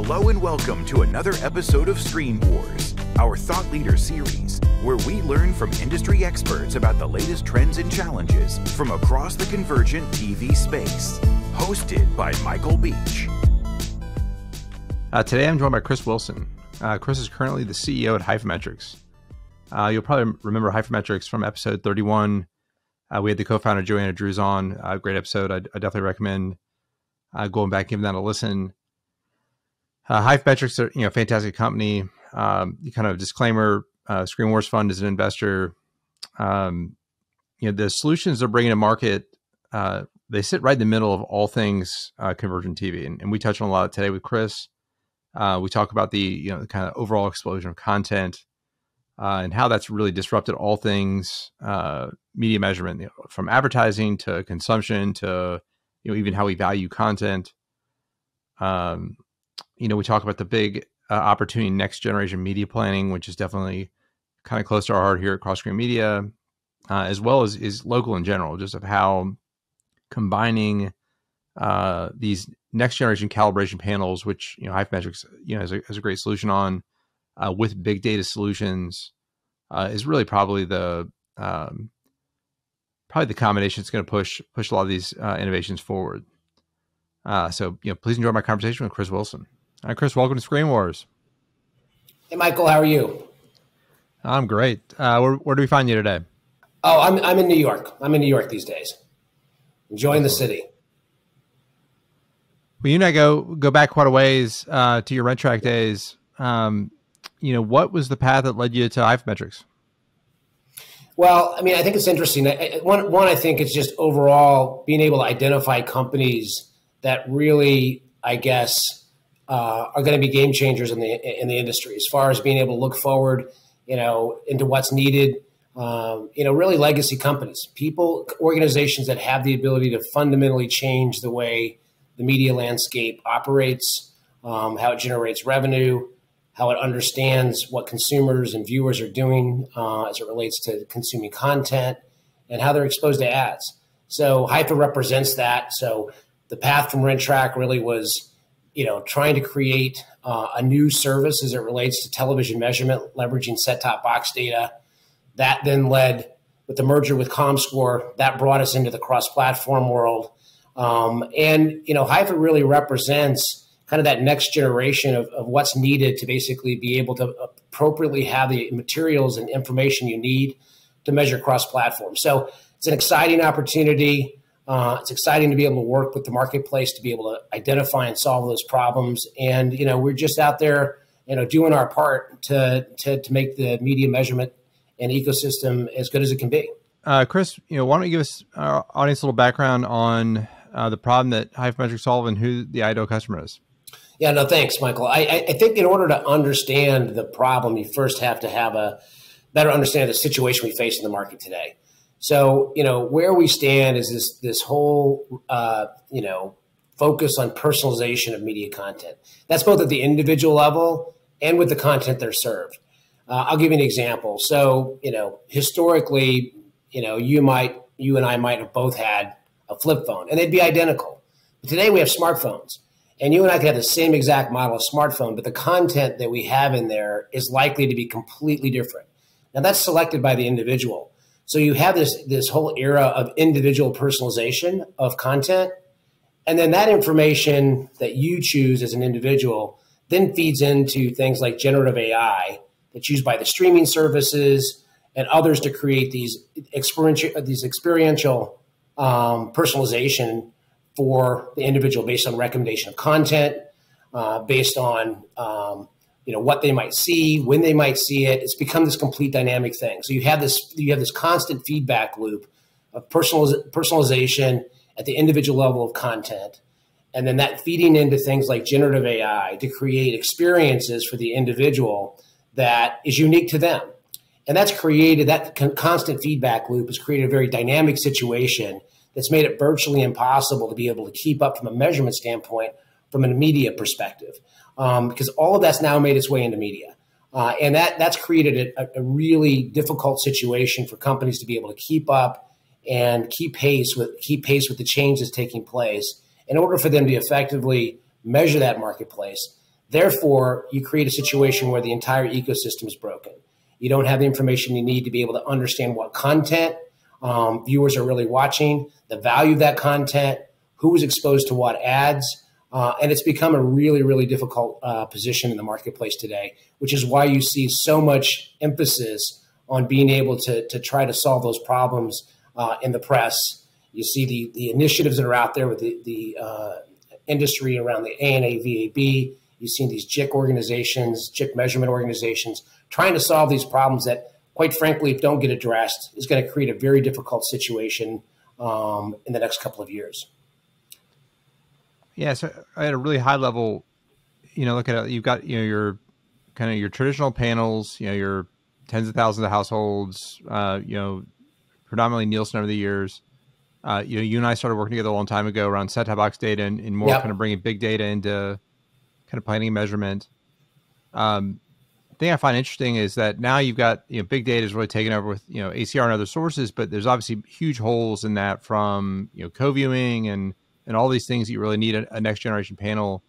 Hello and welcome to another episode of Screen Wars, our thought leader series, where we learn from industry experts about the latest trends and challenges from across the convergent TV space. Hosted by Michael Beach. Uh, today I'm joined by Chris Wilson. Uh, Chris is currently the CEO at HyphaMetrics. Uh, you'll probably remember HyphaMetrics from episode 31. Uh, we had the co-founder Joanna Drews on. A great episode. I, I definitely recommend uh, going back and giving that a listen. Uh, HyphaMetrics are you know fantastic company. Um, kind of disclaimer: uh, Screen Wars Fund is an investor. Um, you know the solutions they're bringing to market. Uh, they sit right in the middle of all things uh, convergent TV, and, and, we touch on a lot today with Chris. Uh, we talk about the you know the kind of overall explosion of content uh, and how that's really disrupted all things uh, media measurement, you know, from advertising to consumption to you know even how we value content. Um, you know, we talk about the big uh, opportunity next generation media planning, which is definitely kind of close to our heart here at Cross Screen Media, uh, as well as is local in general, just of how combining uh, these next generation calibration panels, which you know HyphaMetrics you know has a, has a great solution on, uh, with big data solutions, uh, is really probably the um, probably the combination that's going to push push a lot of these uh, innovations forward. Uh, so you know, please enjoy my conversation with Chris Wilson. Hi, Chris. Welcome to Screen Wars. Hey, Michael. How are you? I'm great. Uh, where, where do we find you today? Oh, I'm I'm in New York. I'm in New York these days, enjoying the city. Well, you and I go go back quite a ways uh, to your Rentrak days. Um, you know, what was the path that led you to HyphaMetrics? Well, I mean, I think it's interesting. One, one, I think it's just overall being able to identify companies that really, I guess, uh, are going to be game changers in the in the industry as far as being able to look forward, you know, into what's needed. Um, you know, really legacy companies, people, organizations that have the ability to fundamentally change the way the media landscape operates, um, how it generates revenue, how it understands what consumers and viewers are doing uh, as it relates to consuming content, and how they're exposed to ads. So Hypha represents that. So the path from Rentrak really was you know, trying to create uh, a new service as it relates to television measurement, leveraging set-top box data. That then led with the merger with ComScore. That brought us into the cross-platform world, um, and you know, Hypha really represents kind of that next generation of, of what's needed to basically be able to appropriately have the materials and information you need to measure cross-platform. So it's an exciting opportunity. Uh, it's exciting to be able to work with the marketplace to be able to identify and solve those problems. And you know, we're just out there, you know, doing our part to to, to make the media measurement and ecosystem as good as it can be. Uh, Chris, you know, why don't you give us our audience a little background on uh, the problem that HyphaMetrics solve and who the ideal customer is? Yeah, no, thanks, Michael. I, I think in order to understand the problem, you first have to have a better understand the situation we face in the market today. So, you know, where we stand is this this whole uh, you know focus on personalization of media content. That's both at the individual level and with the content they're served. Uh, I'll give you an example. So, you know, historically, you know, you might you and I might have both had a flip phone, and they'd be identical. But today we have smartphones, and you and I could have the same exact model of smartphone, but the content that we have in there is likely to be completely different. Now, that's selected by the individual. So you have this this whole era of individual personalization of content, and then that information that you choose as an individual then feeds into things like generative AI that's used by the streaming services and others to create these experiential these experiential um, personalization for the individual based on recommendation of content, uh, based on um, you know what they might see when they might see it. It's become this complete dynamic thing. So you have this you have this constant feedback loop of personaliz- personalization at the individual level of content and then that feeding into things like generative ai to create experiences for the individual that is unique to them. And that's created that con- constant feedback loop has created a very dynamic situation that's made it virtually impossible to be able to keep up from a measurement standpoint from an media perspective um, because all of that's now made its way into media. Uh, and that that's created a, a, really difficult situation for companies to be able to keep up and keep pace with keep pace with the changes taking place. In order for them to effectively measure that marketplace, Therefore, you create a situation where the entire ecosystem is broken. You don't have the information you need to be able to understand what content um, viewers are really watching, the value of that content, who is exposed to what ads. Uh, and it's become a really, really difficult uh, position in the marketplace today, which is why you see so much emphasis on being able to, to try to solve those problems uh, in the press. You see the, the initiatives that are out there with the, the uh, industry around the ANA VAB. You've seen these JIC organizations, JIC measurement organizations, trying to solve these problems that, quite frankly, if don't get addressed, is going to create a very difficult situation um, in the next couple of years. Yeah, so at a really high level, you know, look at it. You've got you know your kind of your traditional panels. You know, your tens of thousands of households. Uh, you know, predominantly Nielsen over the years. Uh, you know, you and I started working together a long time ago around set-top box data and, and more yep. kind of bringing big data into kind of planning and measurement. Um, the thing I find interesting is that now you've got you know big data is really taken over with you know ACR and other sources, but there's obviously huge holes in that from you know co-viewing and and all these things you really need a, a next generation panel.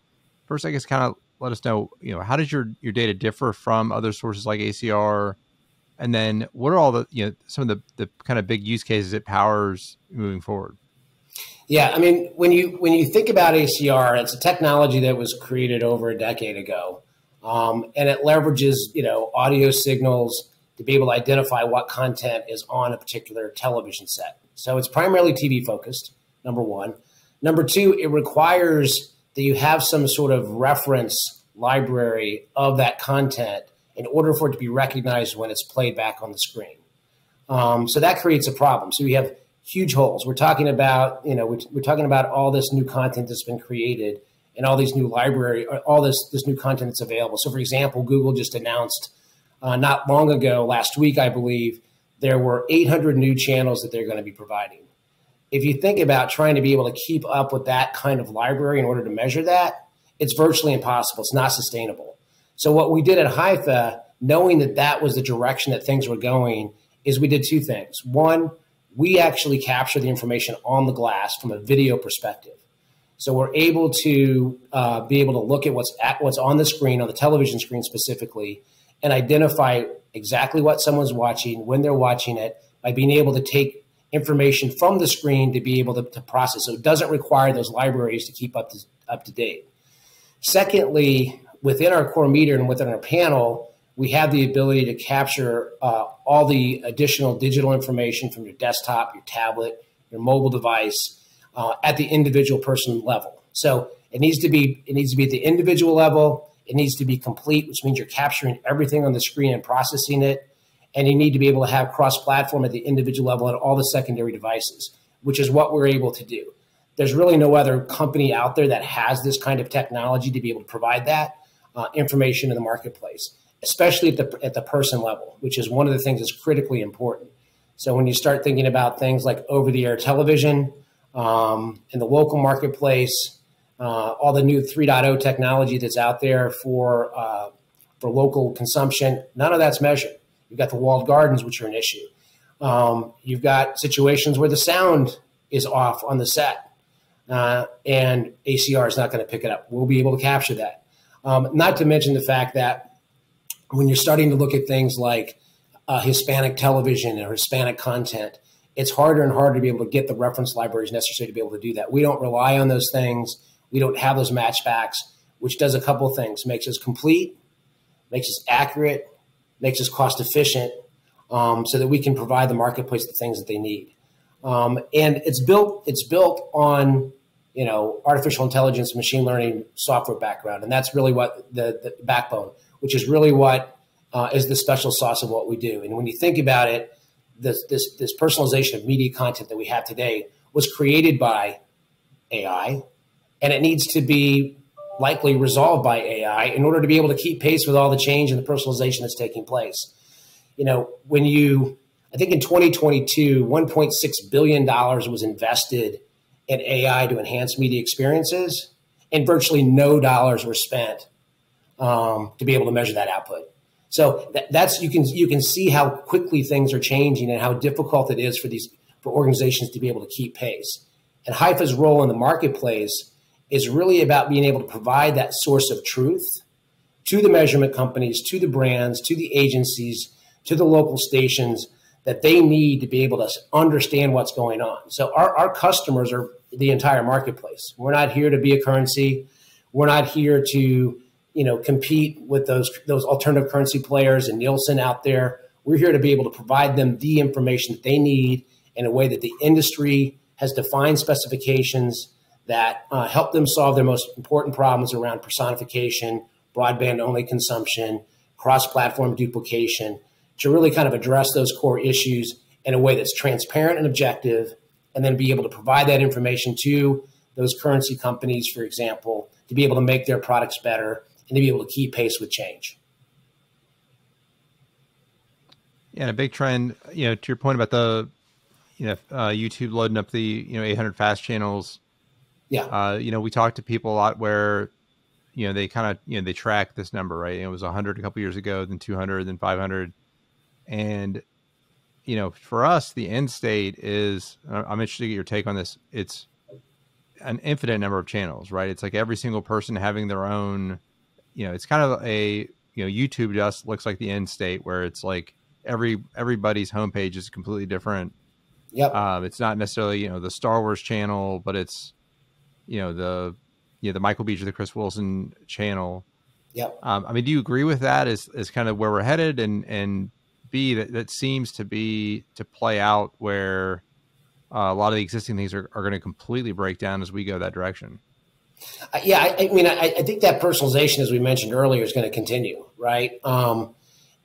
First, I guess kind of let us know you know how does your your data differ from other sources like ACR, and then what are all the you know some of the the kind of big use cases it powers moving forward. Yeah, I mean, when you when you think about ACR, it's a technology that was created over a decade ago, um, and it leverages you know audio signals to be able to identify what content is on a particular television set. So it's primarily TV focused. Number one. Number two, it requires that you have some sort of reference library of that content in order for it to be recognized when it's played back on the screen. Um, so that creates a problem. So we have huge holes. We're talking about, you know, we're, we're talking about all this new content that's been created and all these new library, all this this new content that's available. So, for example, Google just announced uh, not long ago, last week, I believe, there were 800 new channels that they're going to be providing. If you think about trying to be able to keep up with that kind of library in order to measure that, it's virtually impossible. It's not sustainable. So, what we did at Hypha, knowing that that was the direction that things were going, is we did two things. One, we actually capture the information on the glass from a video perspective. So we're able to uh, be able to look at what's at what's on the screen, on the television screen specifically, and identify exactly what someone's watching, when they're watching it, by being able to take information from the screen to be able to, to process. So it doesn't require those libraries to keep up to, up to date. Secondly, within our core meter and within our panel, we have the ability to capture uh, all the additional digital information from your desktop, your tablet, your mobile device uh, at the individual person level. So it needs to be it needs to be at the individual level. It needs to be complete, which means you're capturing everything on the screen and processing it. And you need to be able to have cross-platform at the individual level at all the secondary devices, which is what we're able to do. There's really no other company out there that has this kind of technology to be able to provide that uh, information in the marketplace especially at the at the person level, which is one of the things that's critically important. So when you start thinking about things like over-the-air television um, in the local marketplace, uh, all the new 3.0 technology that's out there for uh, for local consumption, none of that's measured. You've got the walled gardens, which are an issue. Um, you've got situations where the sound is off on the set, uh, and ACR is not going to pick it up. We'll be able to capture that. Um, not to mention the fact that when you're starting to look at things like uh, Hispanic television or Hispanic content, it's harder and harder to be able to get the reference libraries necessary to be able to do that. We don't rely on those things. We don't have those matchbacks, which does a couple things: makes us complete, makes us accurate, makes us cost efficient, um, so that we can provide the marketplace the things that they need. Um, and it's built it's built on you know artificial intelligence, machine learning, software background, and that's really what the, the backbone which is really what uh, is the special sauce of what we do. And when you think about it, this, this, this personalization of media content that we have today was created by AI, and it needs to be likely resolved by AI in order to be able to keep pace with all the change and the personalization that's taking place. You know, when you, I think in 2022, $1.6 billion was invested in AI to enhance media experiences, and virtually no dollars were spent um, to be able to measure that output. So that, that's you can you can see how quickly things are changing and how difficult it is for these for organizations to be able to keep pace. And Hypha's role in the marketplace is really about being able to provide that source of truth to the measurement companies, to the brands, to the agencies, to the local stations that they need to be able to understand what's going on. So our, our customers are the entire marketplace. We're not here to be a currency. We're not here to, you know, compete with those those alternative currency players and Nielsen out there. We're here to be able to provide them the information that they need in a way that the industry has defined specifications that uh, help them solve their most important problems around personification, broadband only consumption, cross platform duplication, to really kind of address those core issues in a way that's transparent and objective, and then be able to provide that information to those currency companies, for example, to be able to make their products better and to be able to keep pace with change. Yeah, and a big trend, you know, to your point about the, you know, uh, YouTube loading up the, you know, 800 fast channels. Yeah. Uh, you know, we talk to people a lot where, you know, they kind of, you know, they track this number, right? It was 100 a couple years ago, then 200, then 500. And, you know, for us, the end state is, I'm interested to get your take on this. It's an infinite number of channels, right? It's like every single person having their own, you know, it's kind of a, you know, YouTube just looks like the end state where it's like every everybody's homepage is completely different. Yep. Um, it's not necessarily you know the Star Wars channel, but it's you know the you know the Michael Beach or the Chris Wilson channel. Yep. Um, I mean, do you agree with that? Is is kind of where we're headed, and and B that that seems to be to play out where uh, a lot of the existing things are, are going to completely break down as we go that direction. Uh, yeah, I, I mean, I, I, think that personalization, as we mentioned earlier, is going to continue, right? Um,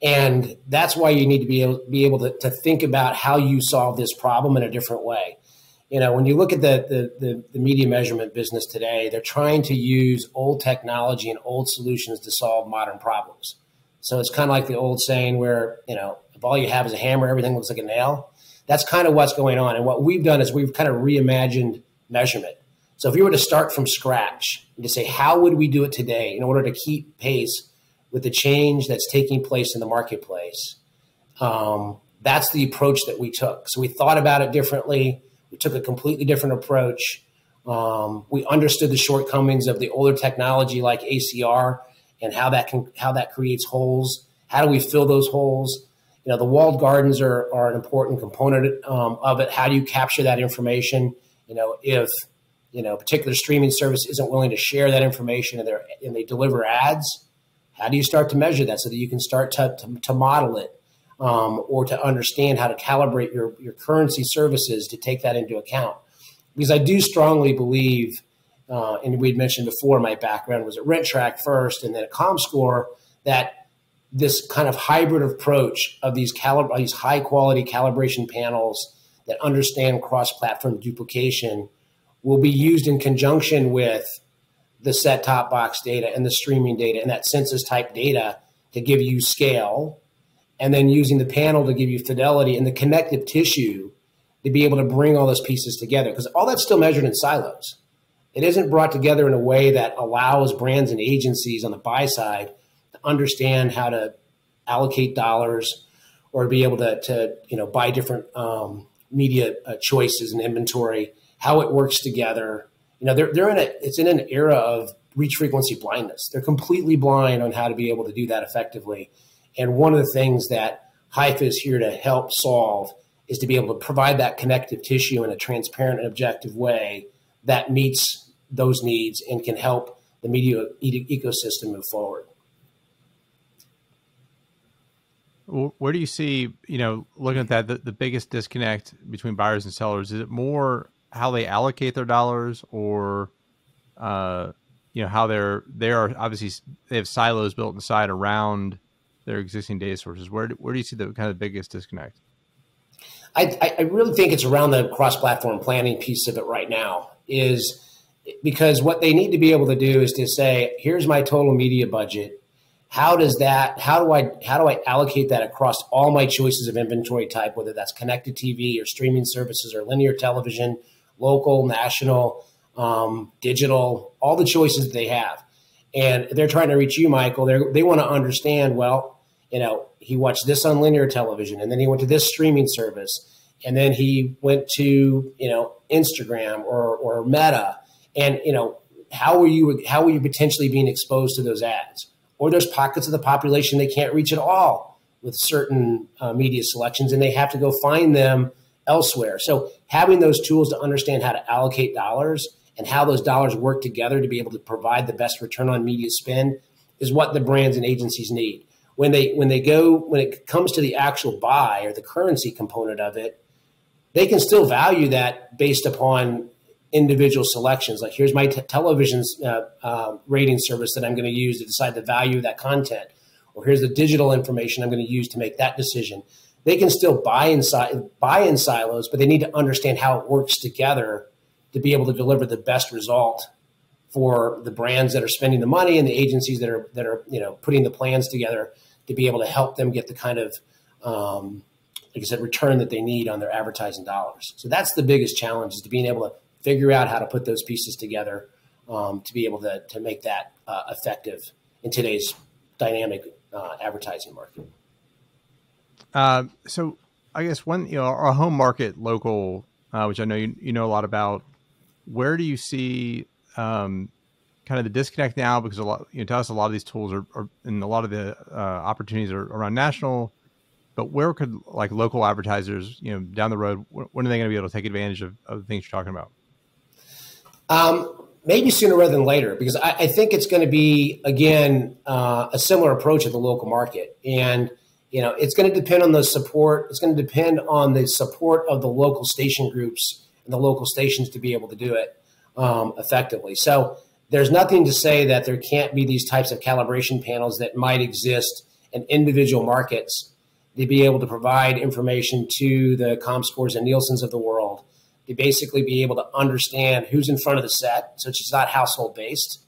and that's why you need to be able, be able to, to, think about how you solve this problem in a different way. You know, when you look at the, the, the, the media measurement business today, they're trying to use old technology and old solutions to solve modern problems. So it's kind of like the old saying where, you know, if all you have is a hammer, everything looks like a nail. That's kind of what's going on. And what we've done is we've kind of reimagined measurement. So if you were to start from scratch and to say, how would we do it today in order to keep pace with the change that's taking place in the marketplace. Um, that's the approach that we took. So we thought about it differently. We took a completely different approach. Um, we understood the shortcomings of the older technology like ACR and how that can how that creates holes. How do we fill those holes? You know, the walled gardens are, are an important component um, of it. How do you capture that information? You know, if you know a particular streaming service isn't willing to share that information and and they deliver ads, how do you start to measure that so that you can start to, to, to model it um, or to understand how to calibrate your, your currency services to take that into account? Because I do strongly believe, uh, and we'd mentioned before, my background was at Rentrak first and then at ComScore, that this kind of hybrid approach of these, calib- these high quality calibration panels that understand cross platform duplication will be used in conjunction with the set top box data and the streaming data and that census type data to give you scale, and then using the panel to give you fidelity and the connective tissue to be able to bring all those pieces together. Because all that's still measured in silos. It isn't brought together in a way that allows brands and agencies on the buy side to understand how to allocate dollars or be able to, to you know buy different um, media uh, choices and inventory, how it works together, you know, they're, they're in a, it's in an era of reach frequency blindness. They're completely blind on how to be able to do that effectively. And one of the things that Hypha is here to help solve is to be able to provide that connective tissue in a transparent and objective way that meets those needs and can help the media ecosystem move forward. Where do you see, you know, looking at that, the, the biggest disconnect between buyers and sellers? Is it more how they allocate their dollars or uh, you know how they're they are obviously they have silos built inside around their existing data sources where do, where do you see the kind of biggest disconnect I, I really think it's around the cross-platform planning piece of it right now is because what they need to be able to do is to say here's my total media budget how does that how do i how do i allocate that across all my choices of inventory type whether that's connected tv or streaming services or linear television local, national, um, digital, all the choices that they have. And they're trying to reach you, Michael. They they want to understand. Well, you know, he watched this on linear television, and then he went to this streaming service, and then he went to you know Instagram or or Meta, and you know how are you how are you potentially being exposed to those ads? or there's pockets of the population they can't reach at all with certain uh, media selections, and they have to go find them elsewhere. So having those tools to understand how to allocate dollars and how those dollars work together to be able to provide the best return on media spend is what the brands and agencies need. When they when they go when it comes to the actual buy or the currency component of it, they can still value that based upon individual selections. Like here's my t- television uh, uh, rating service that I'm going to use to decide the value of that content, or here's the digital information I'm going to use to make that decision. They can still buy in buy in silos, but they need to understand how it works together to be able to deliver the best result for the brands that are spending the money and the agencies that are that are you know putting the plans together to be able to help them get the kind of um, like I said return that they need on their advertising dollars. So that's the biggest challenge is to being able to figure out how to put those pieces together um, to be able to to make that uh, effective in today's dynamic uh, advertising market. Uh, so I guess one you know our home market local, uh, which I know you, you know a lot about. Where do you see um, kind of the disconnect now because a lot you know to us a lot of these tools are, are and a lot of the uh, opportunities are around national but where could like local advertisers you know down the road when are they going to be able to take advantage of, of the things you're talking about um, maybe sooner rather than later because i, I think it's going to be again uh, a similar approach at the local market and you know it's going to depend on the support it's going to depend on the support of the local station groups and the local stations to be able to do it um, effectively. So there's nothing to say that there can't be these types of calibration panels that might exist in individual markets to be able to provide information to the ComScores and Nielsen's of the world to basically be able to understand who's in front of the set. So it's not household based,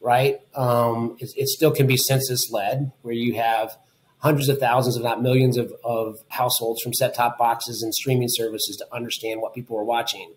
right? Um, it, it, still can be census led, where you have hundreds of thousands, if not millions, of, of households from set top boxes and streaming services to understand what people are watching.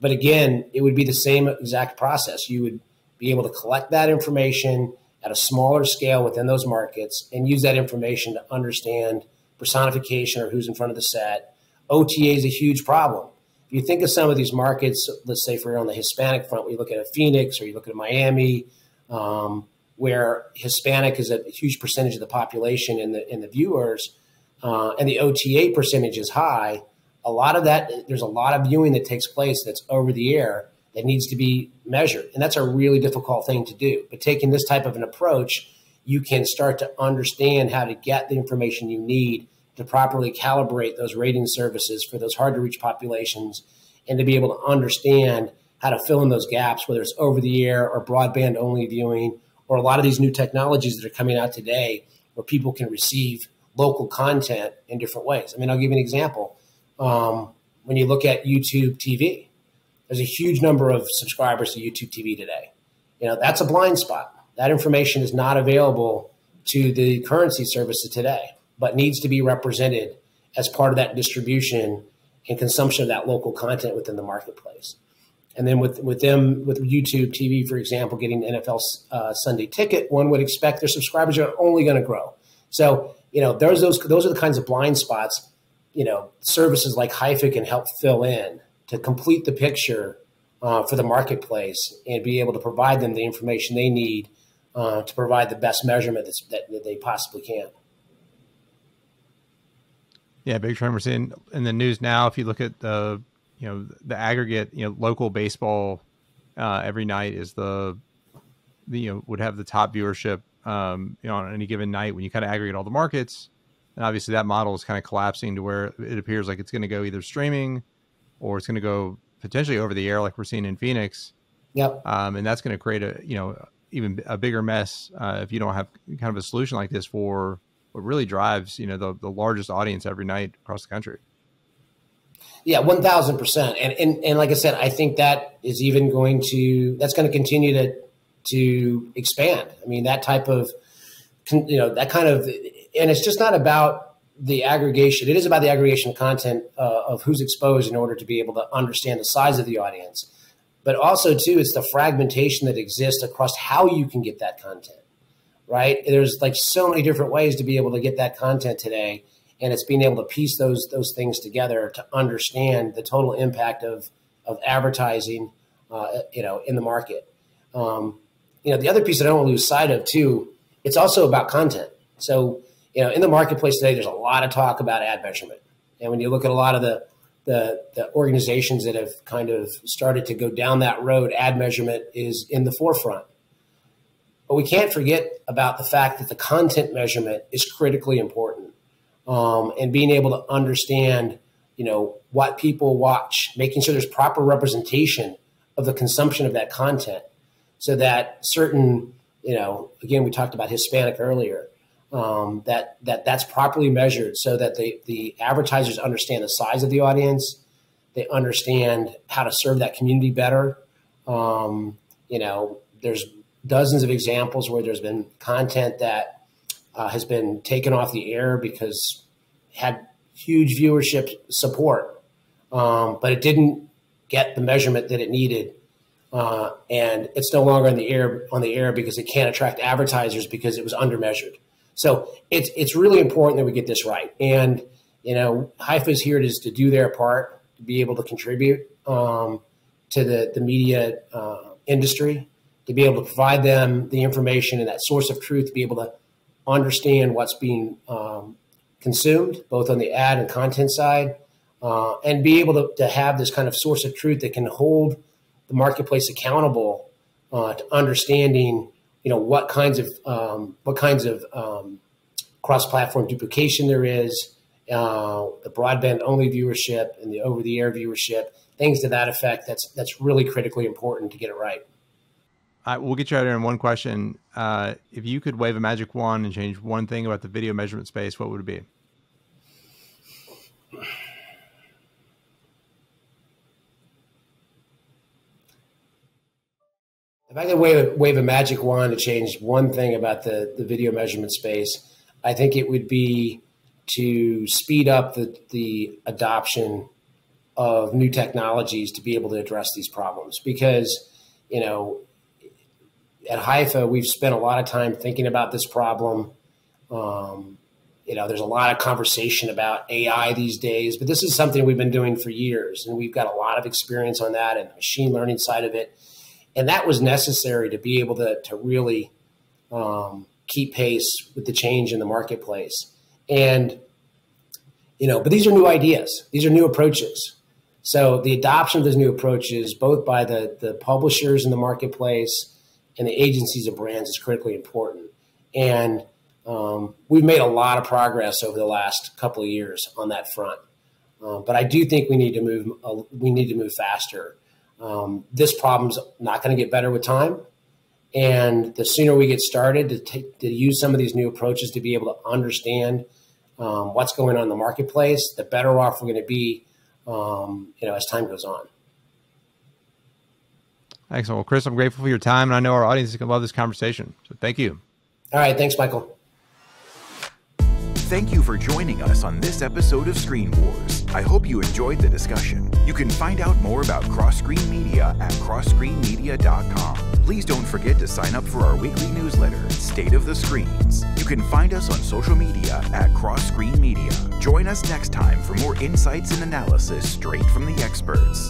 But again, it would be the same exact process. You would be able to collect that information at a smaller scale within those markets and use that information to understand personification or who's in front of the set. OTA is a huge problem. If you think of some of these markets, let's say for on the Hispanic front, we look at a Phoenix or you look at a Miami, um, where Hispanic is a huge percentage of the population and the in the viewers, uh, and the OTA percentage is high a lot of that there's a lot of viewing that takes place that's over the air that needs to be measured. And that's a really difficult thing to do. But taking this type of an approach you can start to understand how to get the information you need to properly calibrate those rating services for those hard to reach populations and to be able to understand how to fill in those gaps whether it's over the air or broadband only viewing or a lot of these new technologies that are coming out today where people can receive local content in different ways. I mean i'll give you an example. Um, when you look at YouTube TV. There's a huge number of subscribers to YouTube TV today. You know, that's a blind spot. That information is not available to the currency services today, but needs to be represented as part of that distribution and consumption of that local content within the marketplace. And then with, with them, with YouTube TV, for example, getting NFL uh, Sunday ticket, one would expect their subscribers are only going to grow. So, you know, there's those, those are the kinds of blind spots you know, services like Hypha can help fill in to complete the picture uh, for the marketplace and be able to provide them the information they need uh, to provide the best measurement that, that they possibly can. Yeah, big trend we're seeing in the news now. If you look at the, you know, the aggregate, you know, local baseball uh, every night is the, the, you know, would have the top viewership, um, you know, on any given night when you kind of aggregate all the markets and obviously that model is kind of collapsing to where it appears like it's going to go either streaming or it's going to go potentially over the air like we're seeing in Phoenix. Yep. Um, and that's going to create a, you know, even a bigger mess uh, if you don't have kind of a solution like this for what really drives, you know, the, the largest audience every night across the country. Yeah, one thousand percent. And and and like I said, I think that is even going to that's going to continue to to expand. I mean, that type of you know that kind of and it's just not about the aggregation. It is about the aggregation content uh, of who's exposed in order to be able to understand the size of the audience. But also, too, it's the fragmentation that exists across how you can get that content, right? There's like so many different ways to be able to get that content today. And it's being able to piece those those things together to understand the total impact of of advertising, uh, you know, in the market. Um, you know, the other piece that I don't lose sight of too it's also about content. So, you know, in the marketplace today, there's a lot of talk about ad measurement. And when you look at a lot of the, the, the organizations that have kind of started to go down that road, ad measurement is in the forefront. But we can't forget about the fact that the content measurement is critically important. Um, and being able to understand, you know, what people watch, making sure there's proper representation of the consumption of that content so that certain, you know, again, we talked about Hispanic earlier, um, that, that that's properly measured so that the, the advertisers understand the size of the audience, they understand how to serve that community better. Um, you know, there's dozens of examples where there's been content that uh, has been taken off the air because had huge viewership support, um, but it didn't get the measurement that it needed uh, and it's no longer on the air on the air because it can't attract advertisers because it was undermeasured. So it's it's really important that we get this right. And you know, Hypha is here to, to do their part to be able to contribute um, to the the media uh, industry, to be able to provide them the information and that source of truth, to be able to understand what's being um, consumed, both on the ad and content side, uh, and be able to, to have this kind of source of truth that can hold the marketplace accountable uh, to understanding, you know, what kinds of um, what kinds of um, cross-platform duplication there is, uh, the broadband-only viewership and the over-the-air viewership, things to that effect. That's that's really critically important to get it right. Uh, we'll get you out here in one question. Uh, if you could wave a magic wand and change one thing about the video measurement space, what would it be? If I could wave, wave a magic wand to change one thing about the, the video measurement space, I think it would be to speed up the, the adoption of new technologies to be able to address these problems. Because, you know, at Hypha, we've spent a lot of time thinking about this problem. Um, you know, there's a lot of conversation about AI these days, but this is something we've been doing for years, and we've got a lot of experience on that and the machine learning side of it and that was necessary to be able to to really um, keep pace with the change in the marketplace. And you know, but these are new ideas. These are new approaches. So the adoption of those new approaches, both by the the publishers in the marketplace and the agencies and brands, is critically important. And um, we've made a lot of progress over the last couple of years on that front. Um, but I do think we need to move. Uh, we need to move faster um, this problem's not going to get better with time. And the sooner we get started to, take, to use some of these new approaches to be able to understand um, what's going on in the marketplace, the better off we're going to be, um, you know, as time goes on. Excellent. Well, Chris, I'm grateful for your time, and I know our audience is going to love this conversation. So thank you. All right. Thanks, Michael. Thank you for joining us on this episode of Screen Wars. I hope you enjoyed the discussion. You can find out more about Cross Screen Media at crossscreenmedia.com. Please don't forget to sign up for our weekly newsletter, State of the Screens. You can find us on social media at Cross Screen Media. Join us next time for more insights and analysis straight from the experts.